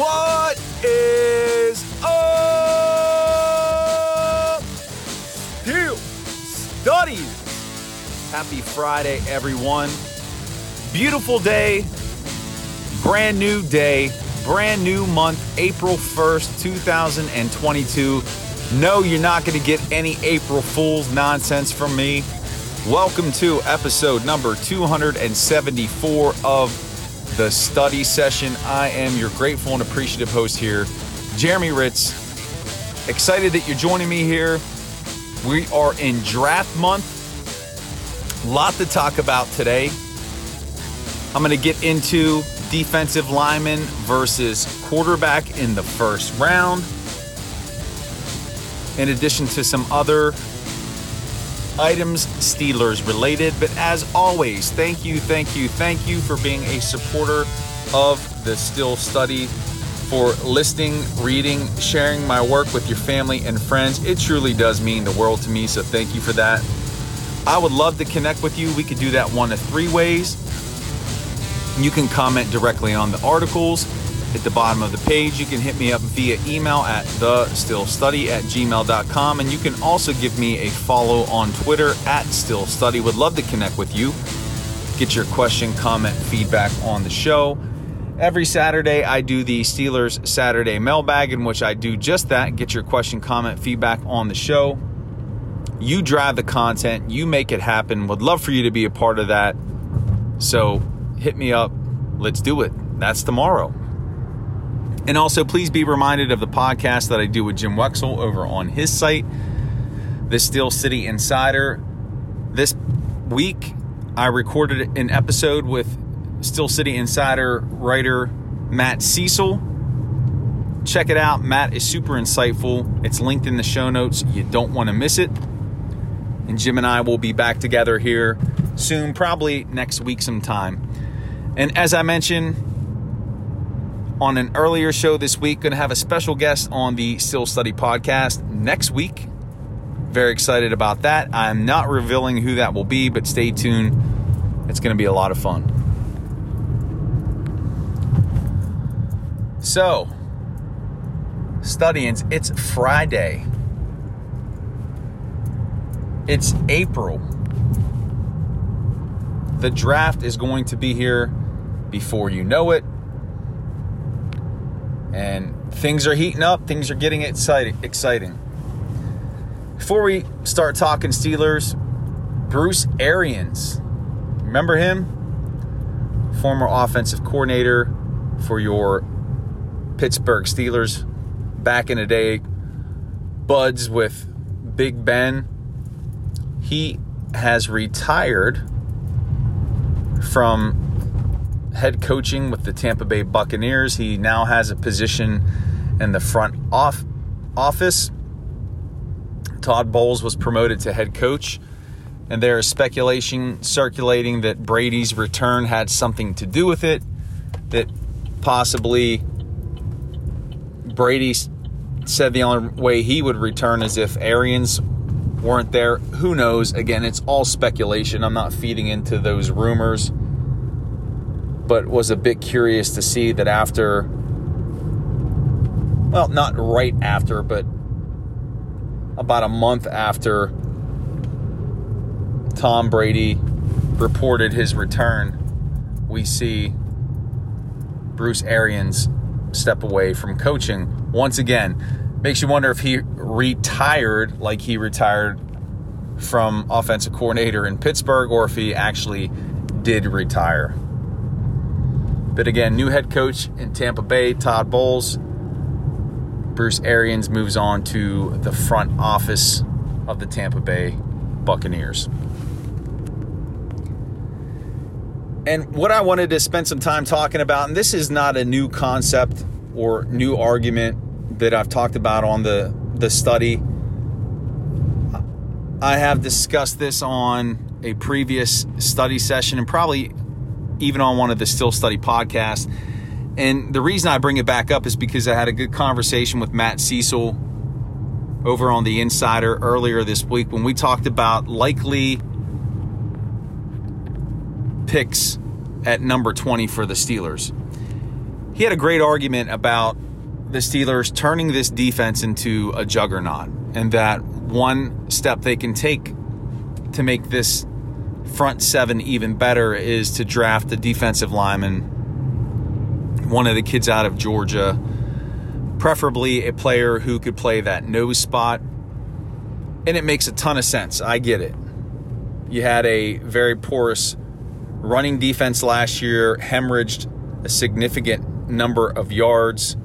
What is up, Pew Studies? Happy Friday, everyone. Beautiful day, brand new day, brand new month, April 1st, 2022. No, you're not going to get any April Fool's nonsense from me. Welcome to episode number 274 of the study session. I am your grateful and appreciative host here, Jeremy Ritz. Excited that you're joining me here. We are in draft month. Lot to talk about today. I'm going to get into defensive lineman versus quarterback in the first round. In addition to some other items Steelers related. But as always, thank you, thank you, thank you for being a supporter of the Steel Study, for listening, reading, sharing my work with your family and friends. It truly does mean the world to me, so thank you for that. I would love to connect with you. We could do that one of three ways. You can comment directly on the articles at the bottom of the page. You can hit me up via email at thesteelstudy at gmail.com. And you can also give me a follow on Twitter at steelstudy. Would love to connect with you. Get your question, comment, feedback on the show. Every Saturday, I do the Steelers Saturday mailbag, in which I do just that get your question, comment, feedback on the show. You drive the content, you make it happen. Would love for you to be a part of that. So hit me up. Let's do it. That's tomorrow. And also, please be reminded of the podcast that I do with Jim Wexell over on his site, The Steel City Insider. This week, I recorded an episode with Steel City Insider writer Matt Cecil. Check it out. Matt is super insightful. It's linked in the show notes. You don't want to miss it and Jim and I will be back together here soon, probably next week sometime. And as I mentioned on an earlier show this week, going to have a special guest on the Steel Study podcast next week. Very excited about that. I'm not revealing who that will be, but stay tuned. It's going to be a lot of fun. So, studying, it's Friday. It's April. The draft is going to be here before you know it. And things are heating up, things are getting exciting. Before we start talking Steelers, Bruce Arians. Remember him? Former offensive coordinator for your Pittsburgh Steelers back in the day. Buds with Big Ben he has retired from head coaching with the Tampa Bay Buccaneers. He now has a position in the front off office. Todd Bowles was promoted to head coach, and there is speculation circulating that Brady's return had something to do with it. That possibly Brady said the only way he would return is if Arians weren't there. Who knows? Again, it's all speculation. I'm not feeding into those rumors. But was a bit curious to see that after, well, not right after, but about a month after Tom Brady reported his return, we see Bruce Arians step away from coaching once again makes you wonder if he retired like he retired from offensive coordinator in Pittsburgh or if he actually did retire. But again, new head coach in Tampa Bay, Todd Bowles. Bruce Arians moves on to the front office of the Tampa Bay Buccaneers. And what I wanted to spend some time talking about, and this is not a new concept or new argument that I've talked about on the the study. I have discussed this on a previous study session and probably even on one of the Steel Study podcasts. And the reason I bring it back up is because I had a good conversation with Matt Cecil over on the Insider earlier this week when we talked about likely picks at number 20 for the Steelers. He had a great argument about the Steelers turning this defense into a juggernaut, and that one step they can take to make this front seven even better is to draft a defensive lineman, one of the kids out of Georgia, preferably a player who could play that nose spot. And it makes a ton of sense. I get it. You had a very porous running defense last year, hemorrhaged a significant number of yards.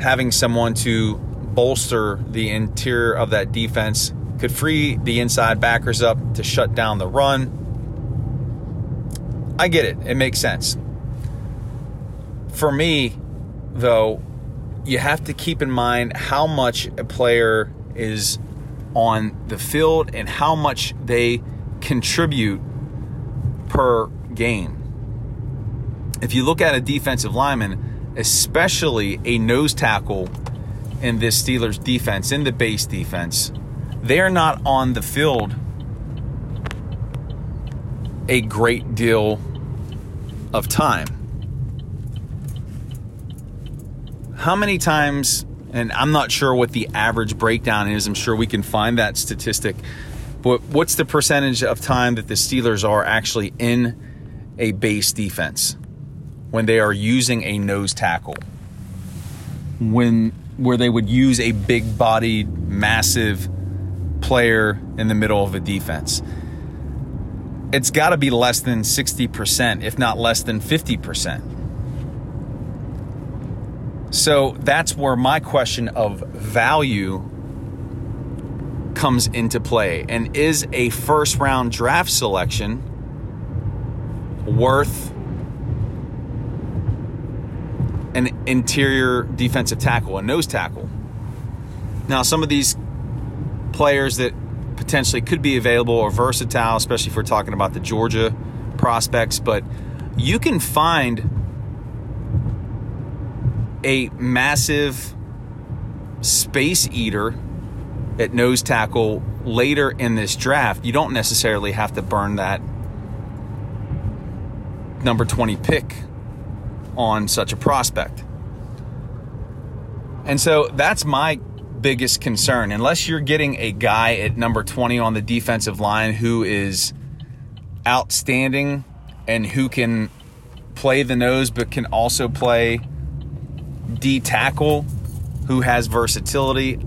Having someone to bolster the interior of that defense could free the inside backers up to shut down the run. I get it, it makes sense. For me, though, you have to keep in mind how much a player is on the field and how much they contribute per game. If you look at a defensive lineman, especially a nose tackle in this Steelers defense, in the base defense, they're not on the field a great deal of time. How many times, and I'm not sure what the average breakdown is, I'm sure we can find that statistic, but what's the percentage of time that the Steelers are actually in a base defense when they are using a nose tackle? When where they would use a big bodied, massive player in the middle of a defense. It's got to be less than 60%, if not less than 50%. So that's where my question of value comes into play. And is a first round draft selection worth an interior defensive tackle, a nose tackle? Now, some of these players that potentially could be available or versatile, especially if we're talking about the Georgia prospects. But you can find a massive space eater at nose tackle later in this draft. You don't necessarily have to burn that number 20 pick on such a prospect. And so that's my biggest concern. Unless you're getting a guy at number 20 on the defensive line who is outstanding and who can play the nose but can also play D tackle, who has versatility,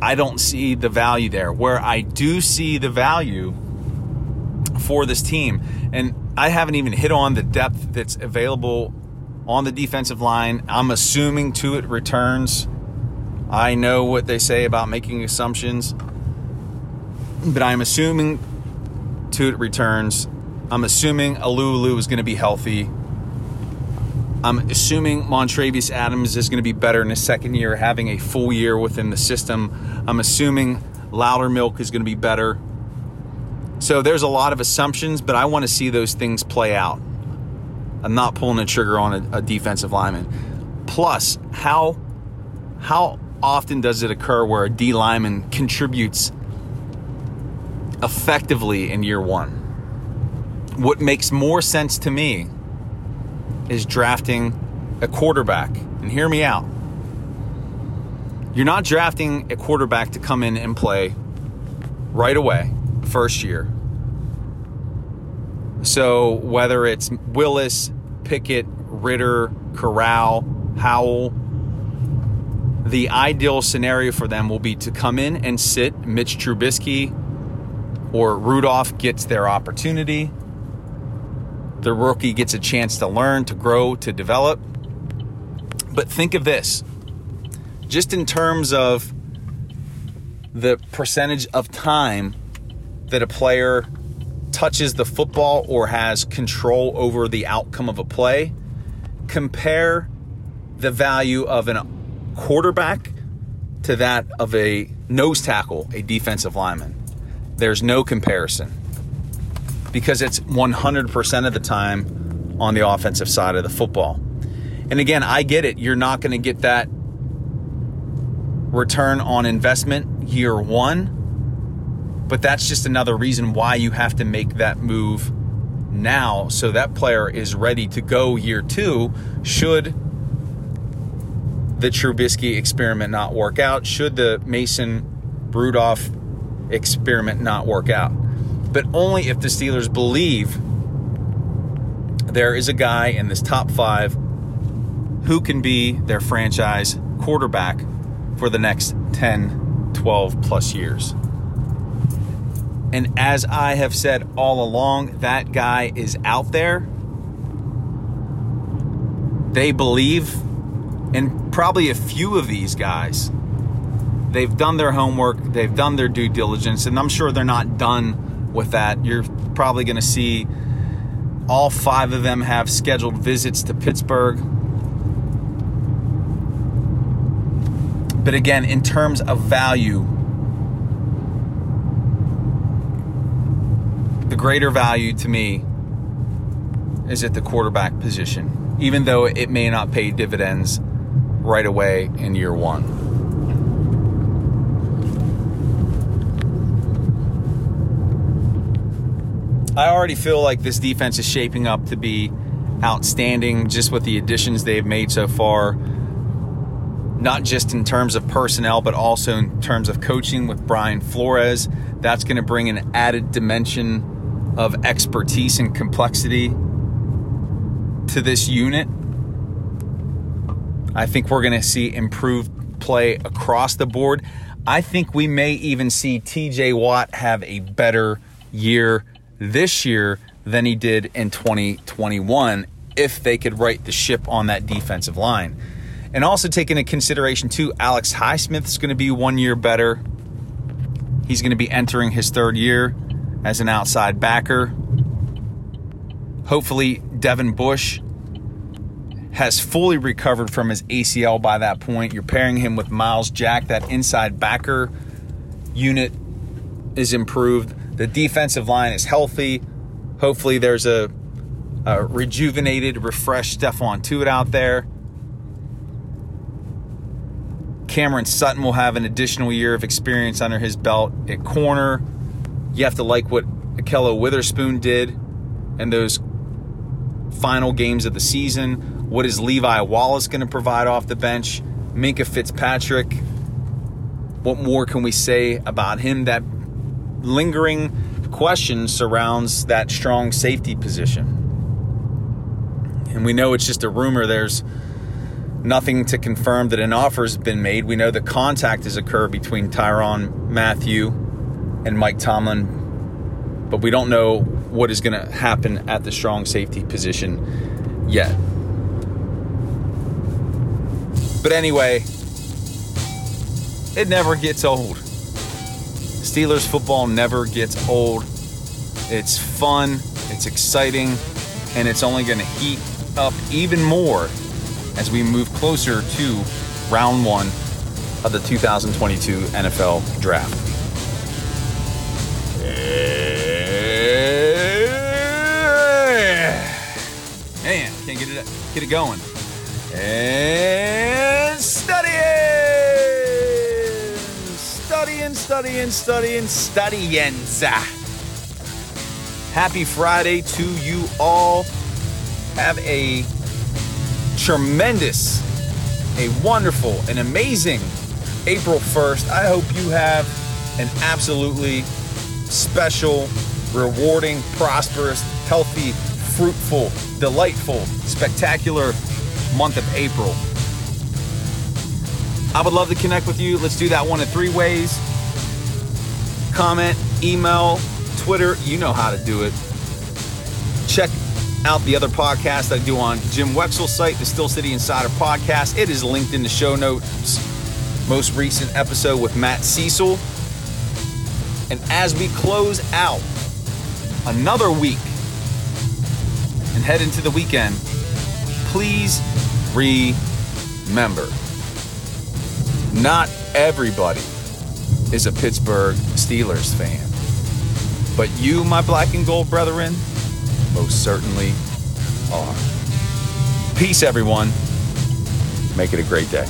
I don't see the value there. Where I do see the value for this team, and I haven't even hit on the depth that's available on the defensive line. I'm assuming Tuitt returns I know what they say about making assumptions, but I'm assuming Tuitt returns. I'm assuming Alualu is going to be healthy. I'm assuming Montravius Adams is going to be better in his second year, having a full year within the system. I'm assuming Loudermilk is going to be better. So there's a lot of assumptions, but I want to see those things play out. I'm not pulling the trigger on a, a defensive lineman. Plus, how how often does it occur where a D lineman contributes effectively in year one? What makes more sense to me is drafting a quarterback. And hear me out. You're not drafting a quarterback to come in and play right away, first year. So whether it's Willis, Pickett, Ridder, Corral, Howell, the ideal scenario for them will be to come in and sit Mitch Trubisky or Rudolph gets their opportunity. The rookie gets a chance to learn, to grow, to develop. But think of this just in terms of the percentage of time that a player touches the football or has control over the outcome of a play, compare the value of an quarterback to that of a nose tackle, a defensive lineman. There's no comparison because it's 100% of the time on the offensive side of the football. And again, I get it. You're not going to get that return on investment year one, but that's just another reason why you have to make that move now so that player is ready to go year two should the Trubisky experiment not work out? Should the Mason Rudolph experiment not work out? but only if the Steelers believe there is a guy in this top five who can be their franchise quarterback for the next 10, 12 plus years. And as I have said all along, that guy is out there. They believe, and probably a few of these guys, they've done their homework, they've done their due diligence, and I'm sure they're not done with that. You're probably going to see all five of them have scheduled visits to Pittsburgh. But again, in terms of value, the greater value to me is at the quarterback position, even though it may not pay dividends right away in year one. I already feel like this defense is shaping up to be outstanding just with the additions they've made so far. Not just in terms of personnel, but also in terms of coaching with Brian Flores. That's going to bring an added dimension of expertise and complexity to this unit. I think we're going to see improved play across the board. I think we may even see TJ Watt have a better year this year than he did in 2021 if they could right the ship on that defensive line. And also taking into consideration too, Alex Highsmith is going to be one year better. He's going to be entering his third year as an outside backer. Hopefully, Devin Bush has fully recovered from his ACL by that point. You're pairing him with Myles Jack, that inside backer unit is improved. The defensive line is healthy. Hopefully, there's a, a rejuvenated, refreshed Stephon Tuitt out there. Cameron Sutton will have an additional year of experience under his belt at corner. You have to like what Ahkello Witherspoon did in those final games of the season. What is Levi Wallace going to provide off the bench? Minkah Fitzpatrick. What more can we say about him? That lingering question surrounds that strong safety position. And we know it's just a rumor. There's nothing to confirm that an offer has been made. We know the contact has occurred between Tyrann Mathieu and Mike Tomlin, but we don't know what is going to happen at the strong safety position yet. But anyway, it never gets old. Steelers football never gets old. It's fun, it's exciting, and it's only going to heat up even more as we move closer to round one of the 2022 NFL Draft. Man, can't get it get it going. And study studying, studying, studying, studying. Happy Friday to you all. Have a tremendous, a wonderful, an amazing April 1st. I hope you have an absolutely special, rewarding, prosperous, healthy, fruitful, delightful, spectacular month of April. I would love to connect with you. Let's do that one in three ways comment, email, Twitter. You know how to do it. Check out the other podcast I do on Jim Wexell's site, the Steel City Insider Podcast. It is linked in the show notes. Most recent episode with Matt Cecil. And as we close out another week and head into the weekend, please remember not everybody is a Pittsburgh Steelers fan. But you, my black and gold brethren, most certainly are. Peace, everyone. Make it a great day.